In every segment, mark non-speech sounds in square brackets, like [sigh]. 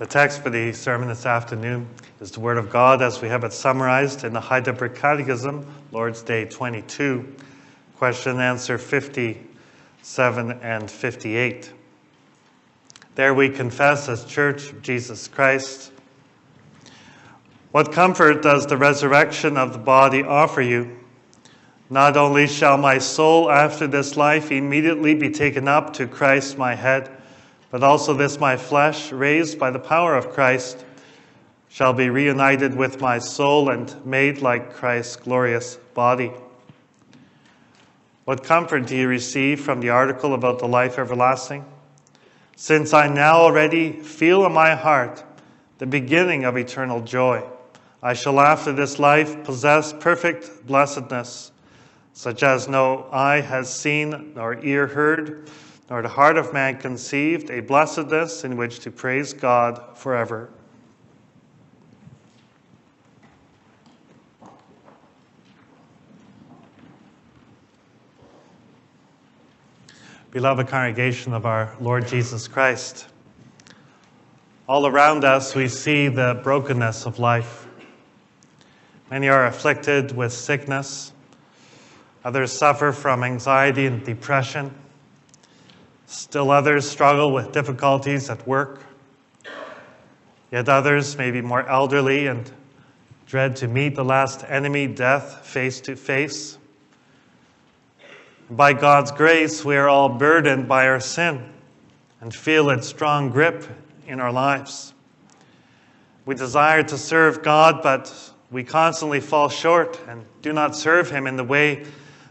The text for the sermon this afternoon is the Word of God as we have it summarized in the Heidelberg Catechism, Lord's Day 22, question and answer 57 and 58. There we confess as Church of Jesus Christ. What comfort does the resurrection of the body offer you? Not only shall my soul after this life immediately be taken up to Christ my head, but also this my flesh, raised by the power of Christ, shall be reunited with my soul and made like Christ's glorious body. What comfort do you receive from the article about the life everlasting? Since I now already feel in my heart the beginning of eternal joy, I shall after this life possess perfect blessedness, such as no eye has seen nor ear heard nor the heart of man conceived a blessedness in which to praise God forever. Beloved congregation of our Lord Jesus Christ, all around us we see the brokenness of life. Many are afflicted with sickness, others suffer from anxiety and depression. Still others struggle with difficulties at work. Yet others may be more elderly and dread to meet the last enemy, death, face to face. By God's grace, we are all burdened by our sin and feel its strong grip in our lives. We desire to serve God, but we constantly fall short and do not serve Him in the way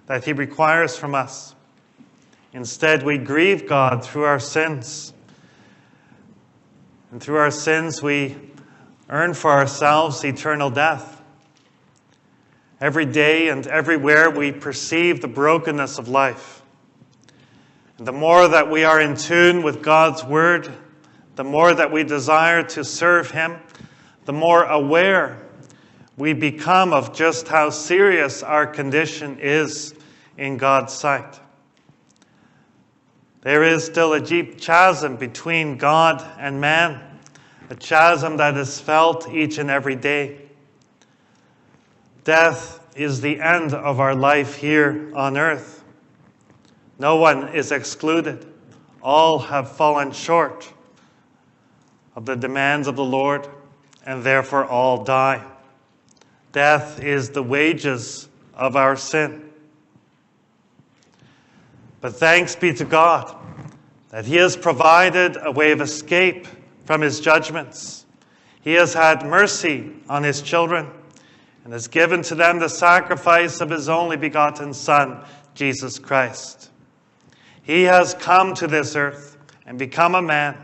that He requires from us. Instead, we grieve God through our sins. And through our sins, we earn for ourselves eternal death. Every day and everywhere, we perceive the brokenness of life. And the more that we are in tune with God's Word, the more that we desire to serve Him, the more aware we become of just how serious our condition is in God's sight. There is still a deep chasm between God and man, a chasm that is felt each and every day. Death is the end of our life here on earth. No one is excluded. All have fallen short of the demands of the Lord, and therefore all die. Death is the wages of our sin. But thanks be to God that He has provided a way of escape from His judgments. He has had mercy on His children and has given to them the sacrifice of His only begotten Son, Jesus Christ. He has come to this earth and become a man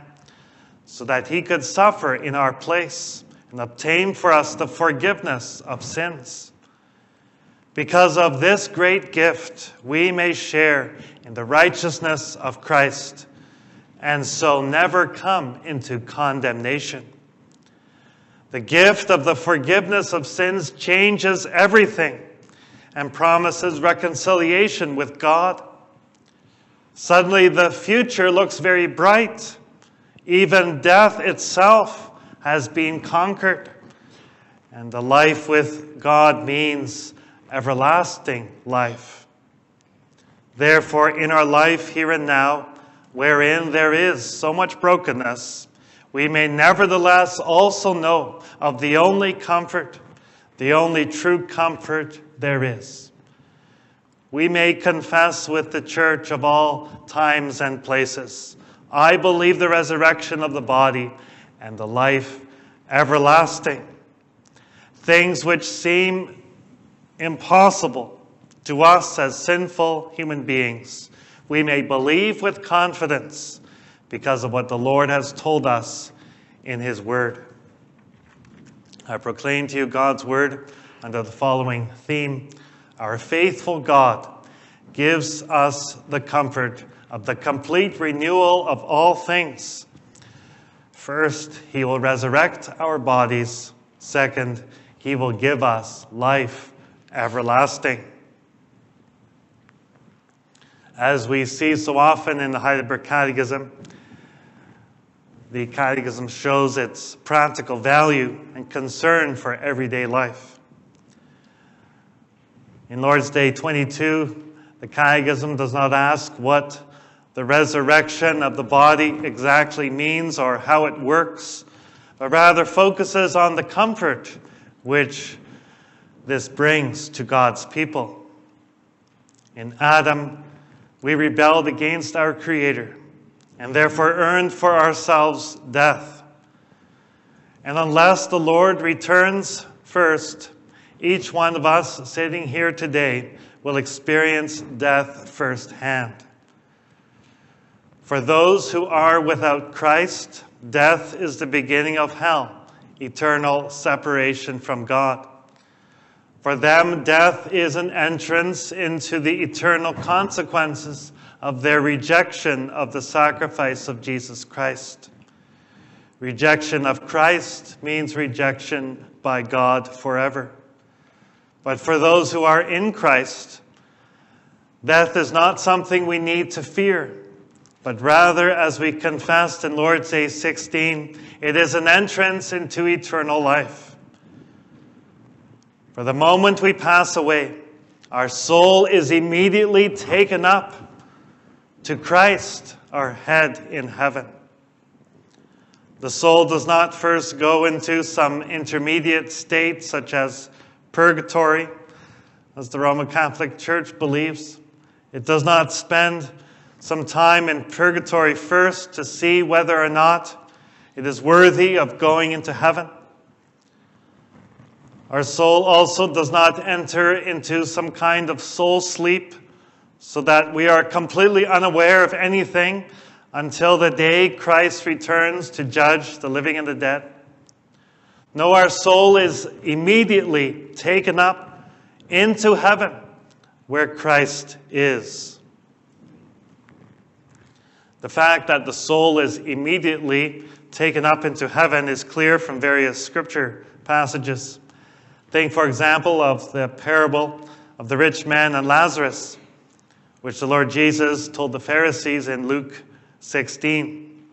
so that He could suffer in our place and obtain for us the forgiveness of sins. Because of this great gift, we may share in the righteousness of Christ and so never come into condemnation. The gift of the forgiveness of sins changes everything and promises reconciliation with God. Suddenly, the future looks very bright. Even death itself has been conquered. And the life with God means everlasting life. Therefore, in our life here and now, wherein there is so much brokenness, we may nevertheless also know of the only comfort, the only true comfort there is. We may confess with the church of all times and places I believe the resurrection of the body and the life everlasting. Things which seem impossible to us as sinful human beings, we may believe with confidence because of what the Lord has told us in His Word. I proclaim to you God's Word under the following theme Our faithful God gives us the comfort of the complete renewal of all things. First, He will resurrect our bodies. Second, He will give us life everlasting. As we see so often in the Heidelberg Catechism, the Catechism shows its practical value and concern for everyday life. In Lord's Day 22, the Catechism does not ask what the resurrection of the body exactly means or how it works, but rather focuses on the comfort which this brings to God's people. In Adam, we rebelled against our Creator and therefore earned for ourselves death. And unless the Lord returns first, each one of us sitting here today will experience death firsthand. For those who are without Christ, death is the beginning of hell, eternal separation from God. For them, death is an entrance into the eternal consequences of their rejection of the sacrifice of Jesus Christ. Rejection of Christ means rejection by God forever. But for those who are in Christ, death is not something we need to fear, but rather, as we confessed in Lord's Day 16, it is an entrance into eternal life. For the moment we pass away, our soul is immediately taken up to Christ, our head in heaven. The soul does not first go into some intermediate state, such as purgatory, as the Roman Catholic Church believes. It does not spend some time in purgatory first to see whether or not it is worthy of going into heaven. Our soul also does not enter into some kind of soul sleep so that we are completely unaware of anything until the day Christ returns to judge the living and the dead. No, our soul is immediately taken up into heaven where Christ is. The fact that the soul is immediately taken up into heaven is clear from various scripture passages. Think, for example, of the parable of the rich man and Lazarus, which the Lord Jesus told the Pharisees in Luke 16.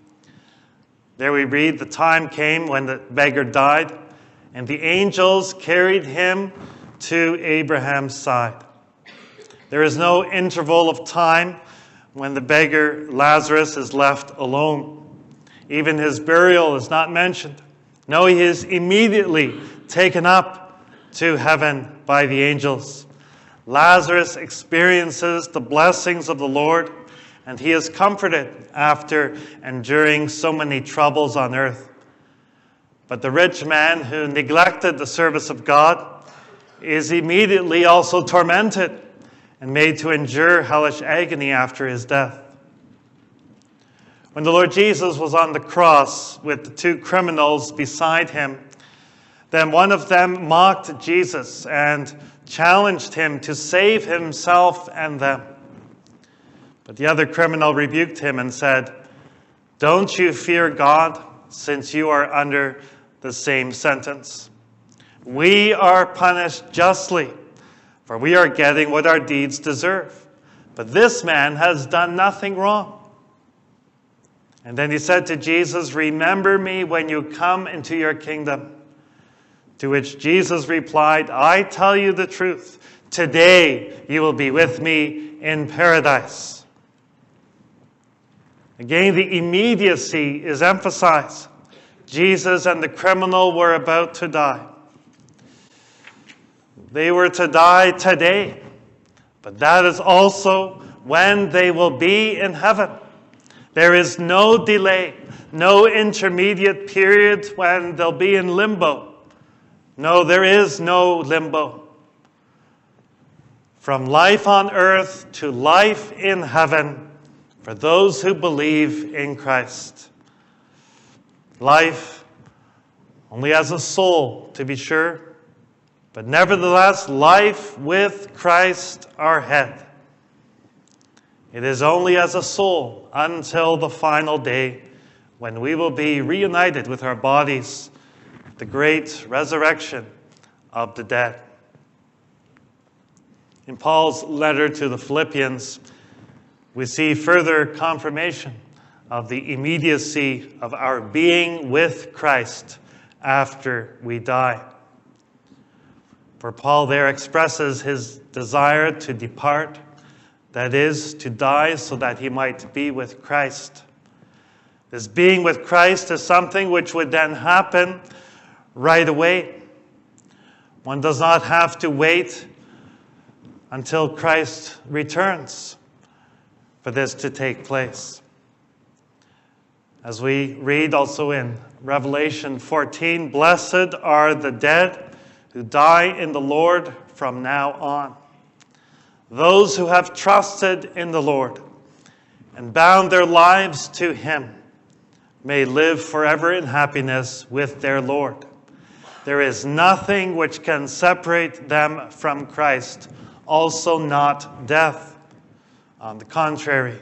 There we read, The time came when the beggar died, and the angels carried him to Abraham's side. There is no interval of time when the beggar Lazarus is left alone. Even his burial is not mentioned. No, he is immediately taken up to heaven by the angels. Lazarus experiences the blessings of the Lord and he is comforted after enduring so many troubles on earth. But the rich man who neglected the service of God is immediately also tormented and made to endure hellish agony after his death. When the Lord Jesus was on the cross with the two criminals beside him, then one of them mocked Jesus and challenged him to save himself and them. But the other criminal rebuked him and said, Don't you fear God, since you are under the same sentence? We are punished justly, for we are getting what our deeds deserve. But this man has done nothing wrong. And then he said to Jesus, Remember me when you come into your kingdom. To which Jesus replied, I tell you the truth. Today you will be with me in paradise. Again, the immediacy is emphasized. Jesus and the criminal were about to die. They were to die today, but that is also when they will be in heaven. There is no delay, no intermediate period when they'll be in limbo. No, there is no limbo. From life on earth to life in heaven for those who believe in Christ. Life only as a soul, to be sure, but nevertheless, life with Christ our head. It is only as a soul until the final day when we will be reunited with our bodies, the great resurrection of the dead. In Paul's letter to the Philippians, we see further confirmation of the immediacy of our being with Christ after we die. For Paul there expresses his desire to depart, that is, to die so that he might be with Christ. This being with Christ is something which would then happen right away. One does not have to wait until Christ returns for this to take place. As we read also in Revelation 14, blessed are the dead who die in the Lord from now on. Those who have trusted in the Lord and bound their lives to Him may live forever in happiness with their Lord. There is nothing which can separate them from Christ, also not death. On the contrary,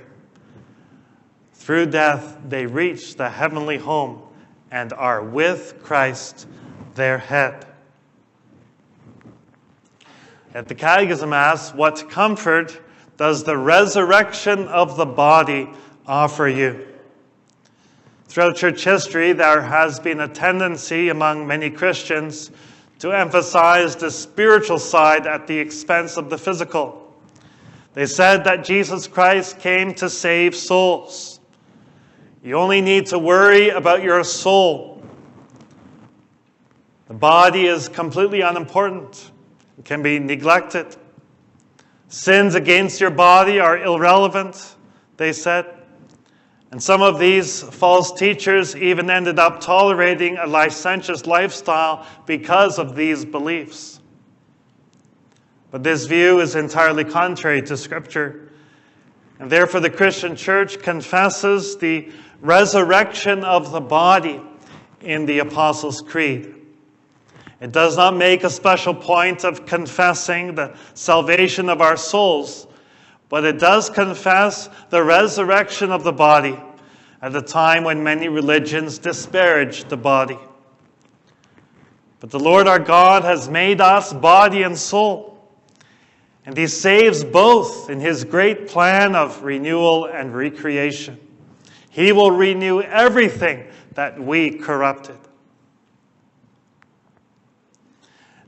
through death they reach the heavenly home and are with Christ, their head. At the Catechism asks, What comfort does the resurrection of the body offer you? Throughout church history, there has been a tendency among many Christians to emphasize the spiritual side at the expense of the physical. They said that Jesus Christ came to save souls. You only need to worry about your soul. The body is completely unimportant, it can be neglected. Sins against your body are irrelevant, they said. And some of these false teachers even ended up tolerating a licentious lifestyle because of these beliefs. But this view is entirely contrary to Scripture. And therefore, the Christian church confesses the resurrection of the body in the Apostles' Creed. It does not make a special point of confessing the salvation of our souls but it does confess the resurrection of the body at a time when many religions disparage the body. But the Lord our God has made us body and soul, and He saves both in His great plan of renewal and recreation. He will renew everything that we corrupted.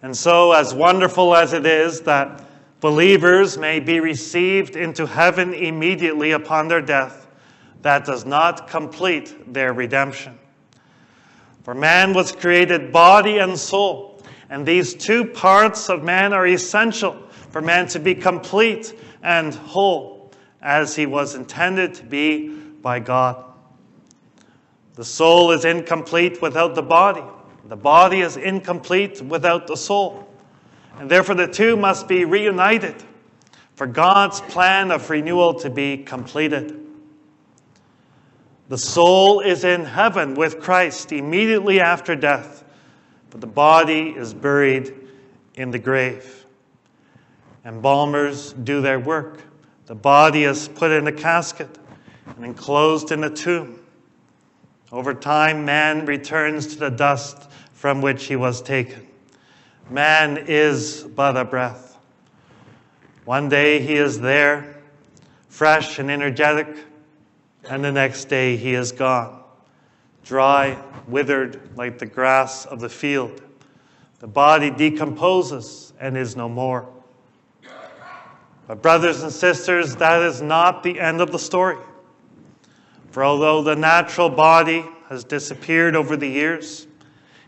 And so, as wonderful as it is that Believers may be received into heaven immediately upon their death. That does not complete their redemption. For man was created body and soul, and these two parts of man are essential for man to be complete and whole, as he was intended to be by God. The soul is incomplete without the body. The body is incomplete without the soul. And therefore, the two must be reunited for God's plan of renewal to be completed. The soul is in heaven with Christ immediately after death, but the body is buried in the grave. Embalmers do their work. The body is put in a casket and enclosed in a tomb. Over time, man returns to the dust from which he was taken. Man is but a breath. One day he is there, fresh and energetic, and the next day he is gone, dry, withered like the grass of the field. The body decomposes and is no more. But, brothers and sisters, that is not the end of the story. For although the natural body has disappeared over the years,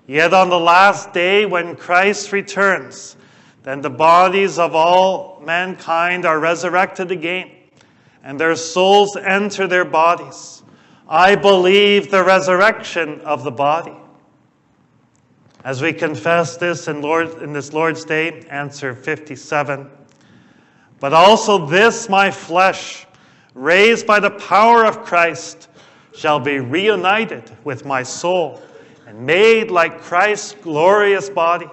Yet on the last day, when Christ returns, then the bodies of all mankind are resurrected again, and their souls enter their bodies. I believe the resurrection of the body. As we confess this in, Lord, in this Lord's Day, answer 57. But also this, my flesh, raised by the power of Christ, shall be reunited with my soul and made like Christ's glorious body.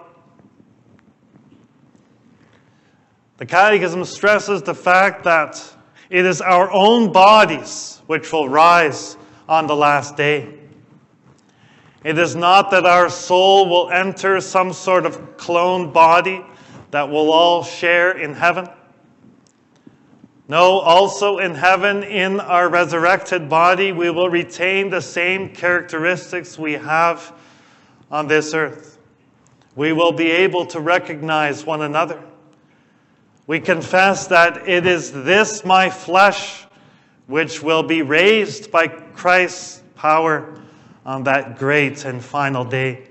The Catechism stresses the fact that it is our own bodies which will rise on the last day. It is not that our soul will enter some sort of cloned body that we'll all share in heaven. No, also in heaven, in our resurrected body, we will retain the same characteristics we have on this earth. We will be able to recognize one another. We confess that it is this, my flesh, which will be raised by Christ's power on that great and final day.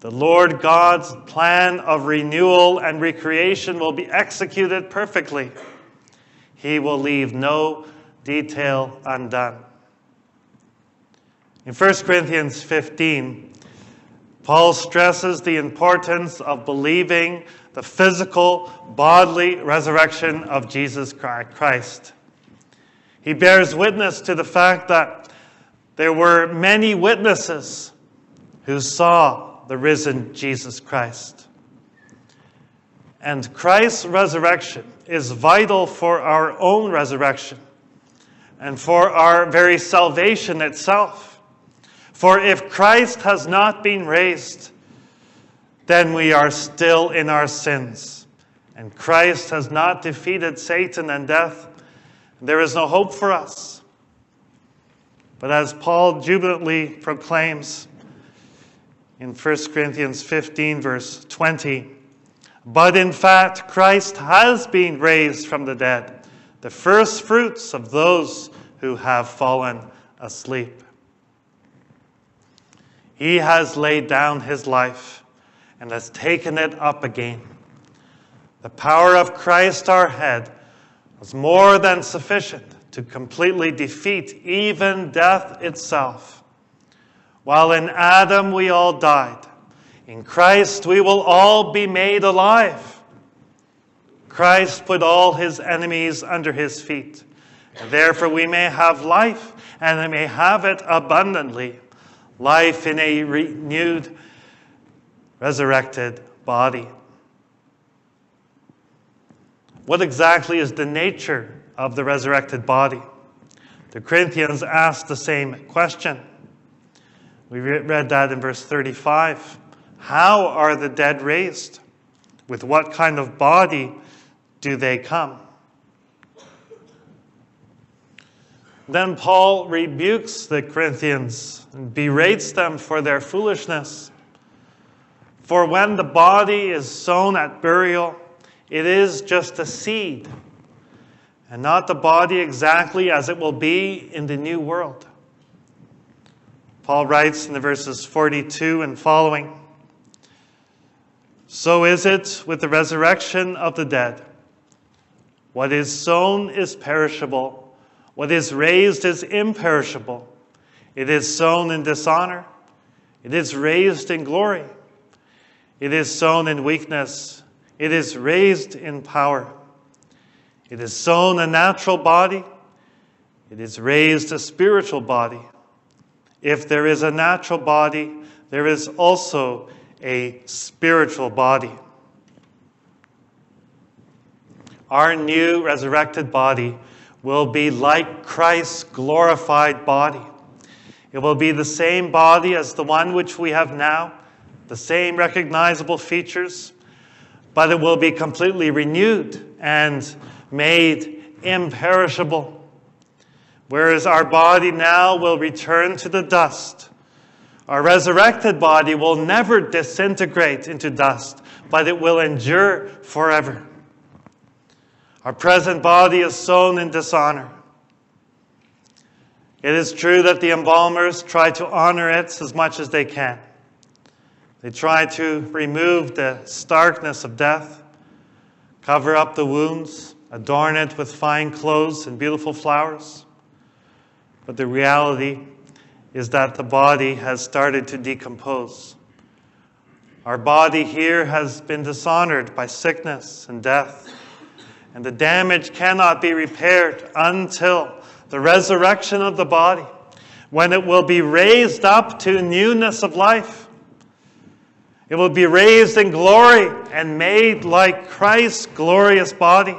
The Lord God's plan of renewal and recreation will be executed perfectly. He will leave no detail undone. In 1 Corinthians 15, Paul stresses the importance of believing the physical, bodily resurrection of Jesus Christ. He bears witness to the fact that there were many witnesses who saw the risen Jesus Christ. And Christ's resurrection is vital for our own resurrection and for our very salvation itself. For if Christ has not been raised, then we are still in our sins. And Christ has not defeated Satan and death. There is no hope for us. But as Paul jubilantly proclaims, in 1 Corinthians 15, verse 20. But in fact, Christ has been raised from the dead, the first fruits of those who have fallen asleep. He has laid down his life and has taken it up again. The power of Christ our head was more than sufficient to completely defeat even death itself. While in Adam we all died, in Christ we will all be made alive. Christ put all his enemies under his feet. And therefore we may have life, and we may have it abundantly. Life in a renewed, resurrected body. What exactly is the nature of the resurrected body? The Corinthians asked the same question. We read that in verse 35. How are the dead raised? With what kind of body do they come? Then Paul rebukes the Corinthians and berates them for their foolishness. For when the body is sown at burial, it is just a seed, and not the body exactly as it will be in the new world. Paul writes in the verses 42 and following So is it with the resurrection of the dead. What is sown is perishable, what is raised is imperishable. It is sown in dishonor, it is raised in glory. It is sown in weakness, it is raised in power. It is sown a natural body, it is raised a spiritual body. If there is a natural body, there is also a spiritual body. Our new resurrected body will be like Christ's glorified body. It will be the same body as the one which we have now, the same recognizable features, but it will be completely renewed and made imperishable. Whereas our body now will return to the dust. Our resurrected body will never disintegrate into dust, but it will endure forever. Our present body is sown in dishonor. It is true that the embalmers try to honor it as much as they can. They try to remove the starkness of death, cover up the wounds, adorn it with fine clothes and beautiful flowers. But the reality is that the body has started to decompose. Our body here has been dishonored by sickness and death, and the damage cannot be repaired until the resurrection of the body, when it will be raised up to newness of life. It will be raised in glory and made like Christ's glorious body.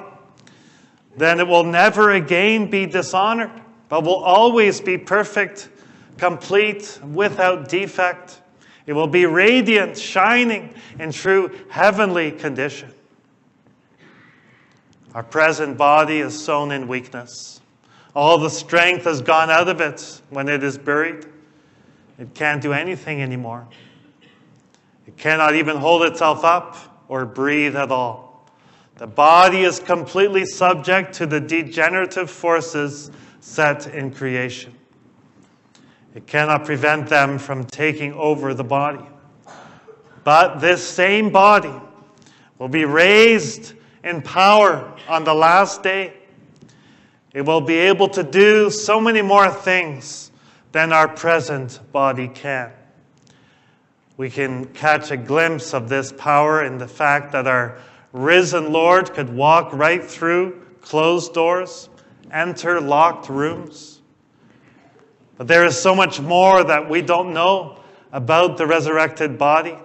Then it will never again be dishonored but will always be perfect, complete, without defect. It will be radiant, shining in true heavenly condition. Our present body is sown in weakness. All the strength has gone out of it when it is buried. It can't do anything anymore. It cannot even hold itself up or breathe at all. The body is completely subject to the degenerative forces set in creation. It cannot prevent them from taking over the body. But this same body will be raised in power on the last day. It will be able to do so many more things than our present body can. We can catch a glimpse of this power in the fact that our risen Lord could walk right through closed doors, enter locked rooms. But there is so much more that we don't know about the resurrected body.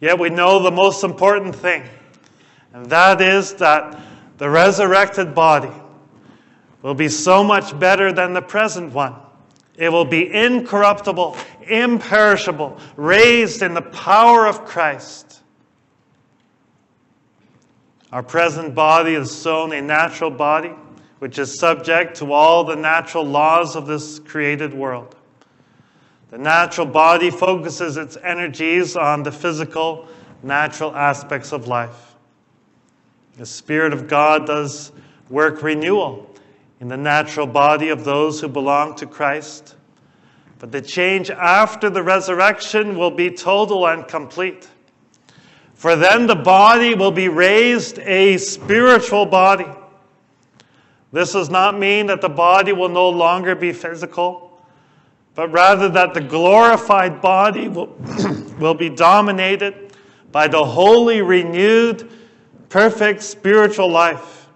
Yet we know the most important thing, and that is that the resurrected body will be so much better than the present one. It will be incorruptible, imperishable, raised in the power of Christ. Our present body is sown a natural body, which is subject to all the natural laws of this created world. The natural body focuses its energies on the physical, natural aspects of life. The Spirit of God does work renewal in the natural body of those who belong to Christ. But the change after the resurrection will be total and complete. For then the body will be raised a spiritual body. This does not mean that the body will no longer be physical, but rather that the glorified body will, [clears throat] will be dominated by the holy, renewed, perfect spiritual life.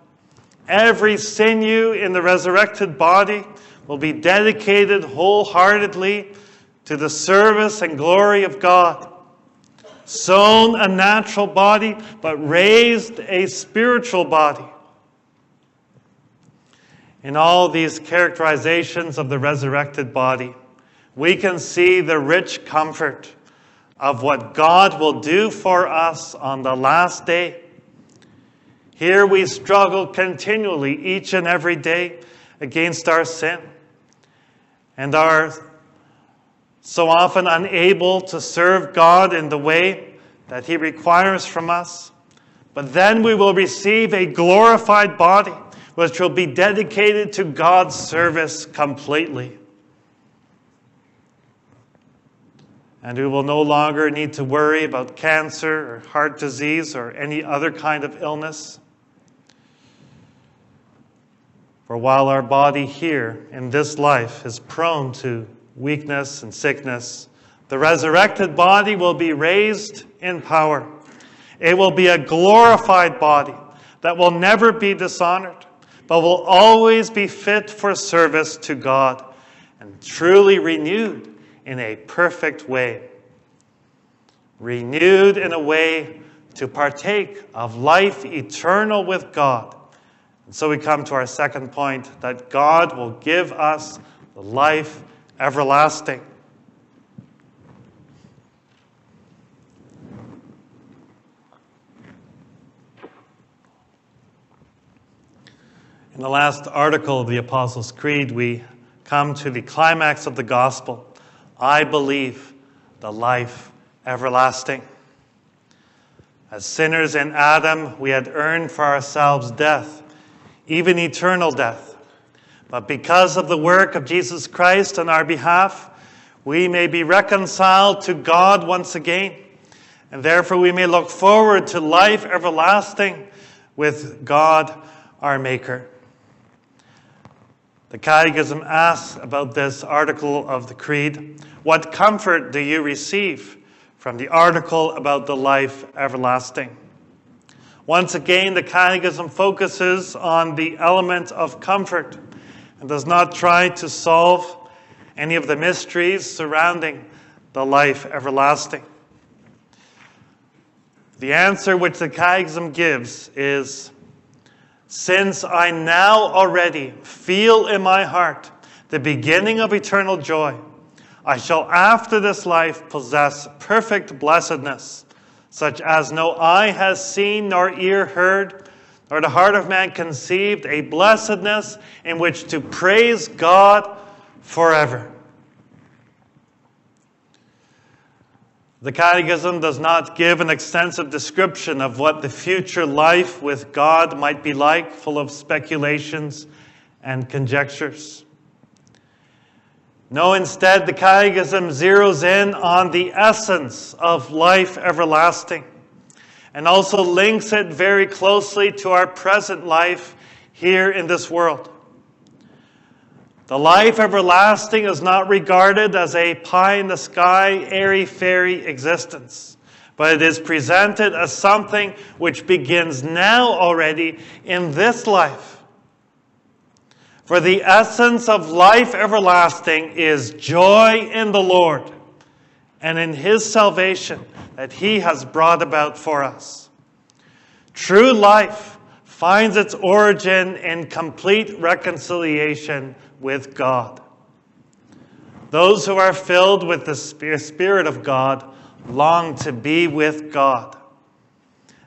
Every sinew in the resurrected body will be dedicated wholeheartedly to the service and glory of God. Sown a natural body, but raised a spiritual body. In all these characterizations of the resurrected body, we can see the rich comfort of what God will do for us on the last day. Here we struggle continually, each and every day, against our sin and are so often unable to serve God in the way that He requires from us. But then we will receive a glorified body which will be dedicated to God's service completely. And we will no longer need to worry about cancer or heart disease or any other kind of illness. For while our body here in this life is prone to weakness and sickness, the resurrected body will be raised in power. It will be a glorified body that will never be dishonored, but will always be fit for service to God and truly renewed in a perfect way. Renewed in a way to partake of life eternal with God. And so we come to our second point that God will give us the life everlasting. In the last article of the Apostles' Creed, we come to the climax of the gospel. I believe the life everlasting. As sinners in Adam, we had earned for ourselves death, even eternal death. But because of the work of Jesus Christ on our behalf, we may be reconciled to God once again. And therefore, we may look forward to life everlasting with God, our Maker. The Catechism asks about this article of the Creed What comfort do you receive from the article about the life everlasting? Once again, the Catechism focuses on the element of comfort and does not try to solve any of the mysteries surrounding the life everlasting. The answer which the Catechism gives is since I now already feel in my heart the beginning of eternal joy, I shall after this life possess perfect blessedness, such as no eye has seen nor ear heard, nor the heart of man conceived a blessedness in which to praise God forever. The Catechism does not give an extensive description of what the future life with God might be like, full of speculations and conjectures. No, instead, the Catechism zeroes in on the essence of life everlasting and also links it very closely to our present life here in this world. The life everlasting is not regarded as a pie in the sky, airy fairy existence, but it is presented as something which begins now already in this life. For the essence of life everlasting is joy in the Lord and in His salvation that He has brought about for us. True life finds its origin in complete reconciliation with God. Those who are filled with the Spirit of God long to be with God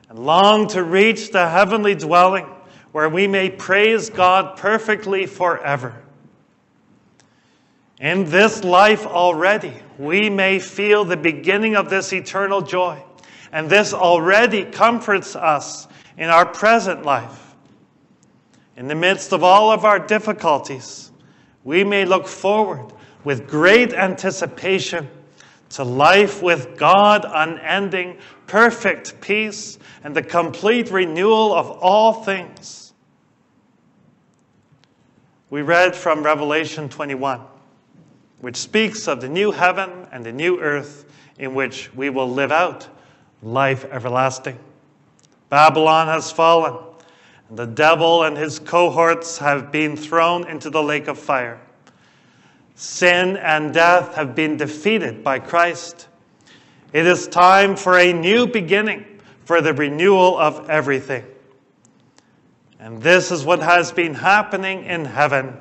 and long to reach the heavenly dwelling where we may praise God perfectly forever. In this life already, we may feel the beginning of this eternal joy, and this already comforts us in our present life. In the midst of all of our difficulties, we may look forward with great anticipation to life with God, unending, perfect peace, and the complete renewal of all things. We read from Revelation 21, which speaks of the new heaven and the new earth in which we will live out life everlasting. Babylon has fallen and the devil and his cohorts have been thrown into the lake of fire. Sin and death have been defeated by Christ. It is time for a new beginning, for the renewal of everything. And this is what has been happening in heaven.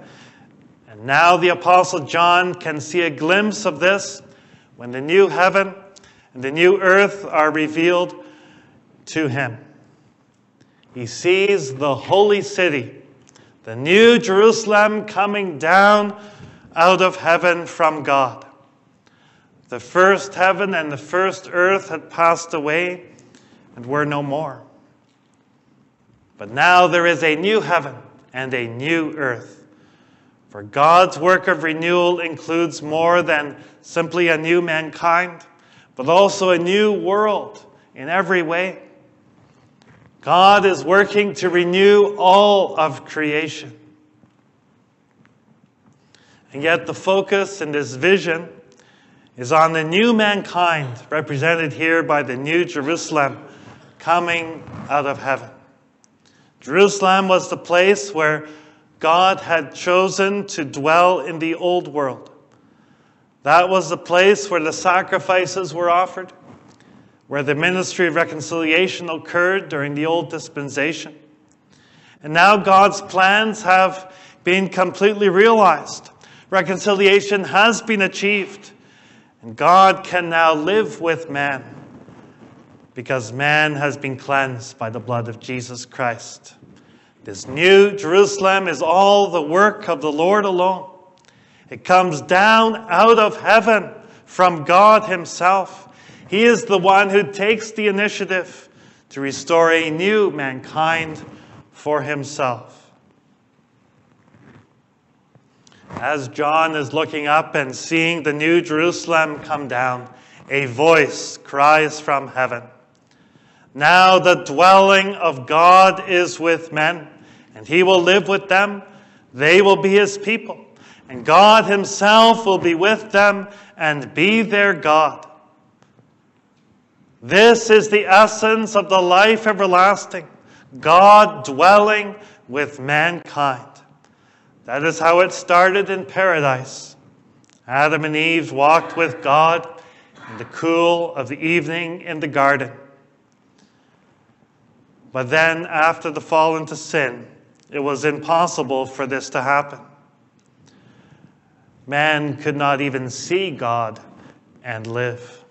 And now the Apostle John can see a glimpse of this when the new heaven and the new earth are revealed to him. He sees the holy city, the new Jerusalem coming down out of heaven from God. The first heaven and the first earth had passed away and were no more. But now there is a new heaven and a new earth. For God's work of renewal includes more than simply a new mankind, but also a new world in every way. God is working to renew all of creation. And yet, the focus in this vision is on the new mankind, represented here by the new Jerusalem coming out of heaven. Jerusalem was the place where God had chosen to dwell in the old world. That was the place where the sacrifices were offered where the ministry of reconciliation occurred during the old dispensation. And now God's plans have been completely realized. Reconciliation has been achieved. And God can now live with man because man has been cleansed by the blood of Jesus Christ. This new Jerusalem is all the work of the Lord alone. It comes down out of heaven from God Himself. He is the one who takes the initiative to restore a new mankind for himself. As John is looking up and seeing the new Jerusalem come down, a voice cries from heaven Now the dwelling of God is with men, and he will live with them. They will be his people, and God himself will be with them and be their God. This is the essence of the life everlasting God dwelling with mankind. That is how it started in paradise. Adam and Eve walked with God in the cool of the evening in the garden. But then, after the fall into sin, it was impossible for this to happen. Man could not even see God and live.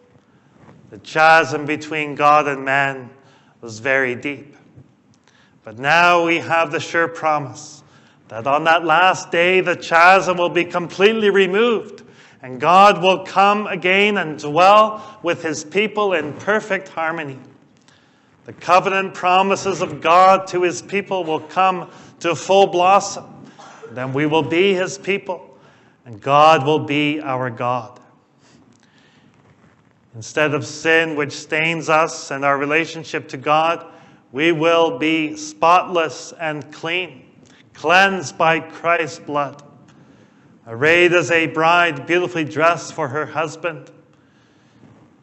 The chasm between God and man was very deep. But now we have the sure promise that on that last day the chasm will be completely removed and God will come again and dwell with his people in perfect harmony. The covenant promises of God to his people will come to full blossom. Then we will be his people, and God will be our God. Instead of sin which stains us and our relationship to God, we will be spotless and clean, cleansed by Christ's blood, arrayed as a bride beautifully dressed for her husband.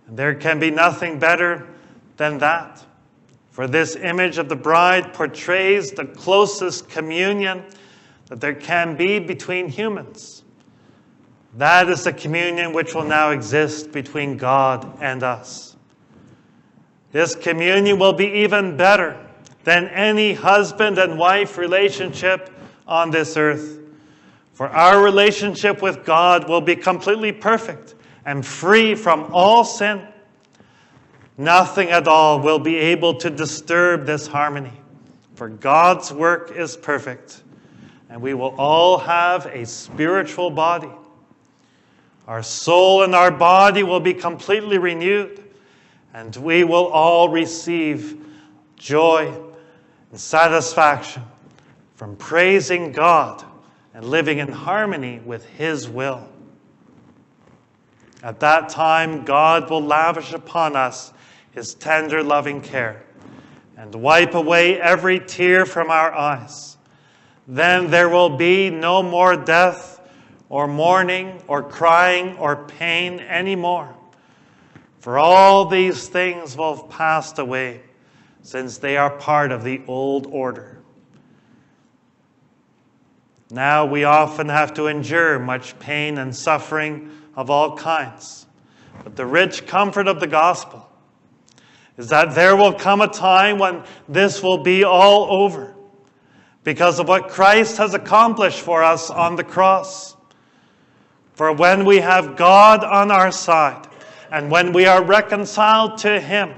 And there can be nothing better than that. For this image of the bride portrays the closest communion that there can be between humans. That is the communion which will now exist between God and us. This communion will be even better than any husband and wife relationship on this earth. For our relationship with God will be completely perfect and free from all sin. Nothing at all will be able to disturb this harmony, for God's work is perfect, and we will all have a spiritual body our soul and our body will be completely renewed, and we will all receive joy and satisfaction from praising God and living in harmony with His will. At that time, God will lavish upon us His tender, loving care and wipe away every tear from our eyes. Then there will be no more death or mourning or crying or pain anymore. For all these things will have passed away, since they are part of the old order. Now we often have to endure much pain and suffering of all kinds. But the rich comfort of the gospel is that there will come a time when this will be all over because of what Christ has accomplished for us on the cross. For when we have God on our side and when we are reconciled to Him,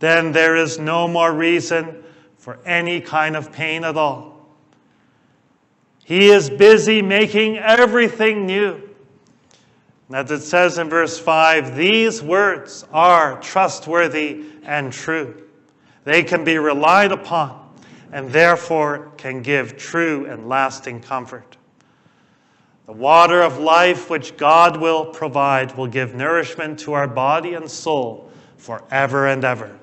then there is no more reason for any kind of pain at all. He is busy making everything new. As it says in verse 5, these words are trustworthy and true. They can be relied upon and therefore can give true and lasting comfort. The water of life which God will provide will give nourishment to our body and soul forever and ever.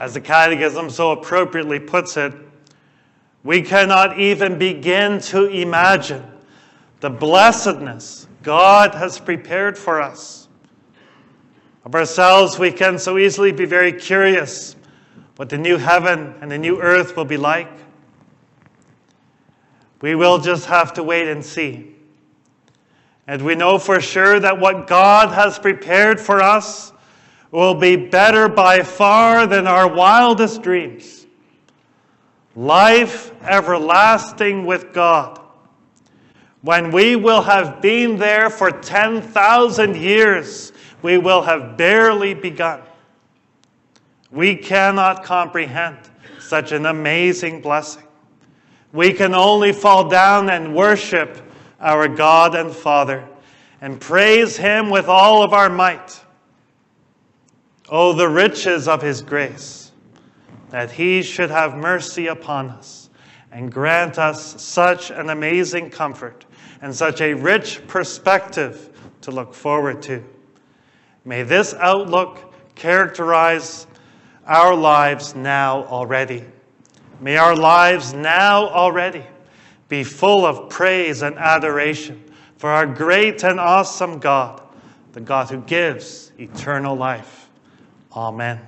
As the Catechism so appropriately puts it, we cannot even begin to imagine the blessedness God has prepared for us. Of ourselves, we can so easily be very curious what the new heaven and the new earth will be like. We will just have to wait and see. And we know for sure that what God has prepared for us will be better by far than our wildest dreams. Life everlasting with God. When we will have been there for 10,000 years, we will have barely begun. We cannot comprehend such an amazing blessing. We can only fall down and worship our God and Father and praise Him with all of our might. Oh, the riches of His grace, that He should have mercy upon us and grant us such an amazing comfort and such a rich perspective to look forward to. May this outlook characterize our lives now already. May our lives now already be full of praise and adoration for our great and awesome God, the God who gives eternal life. Amen.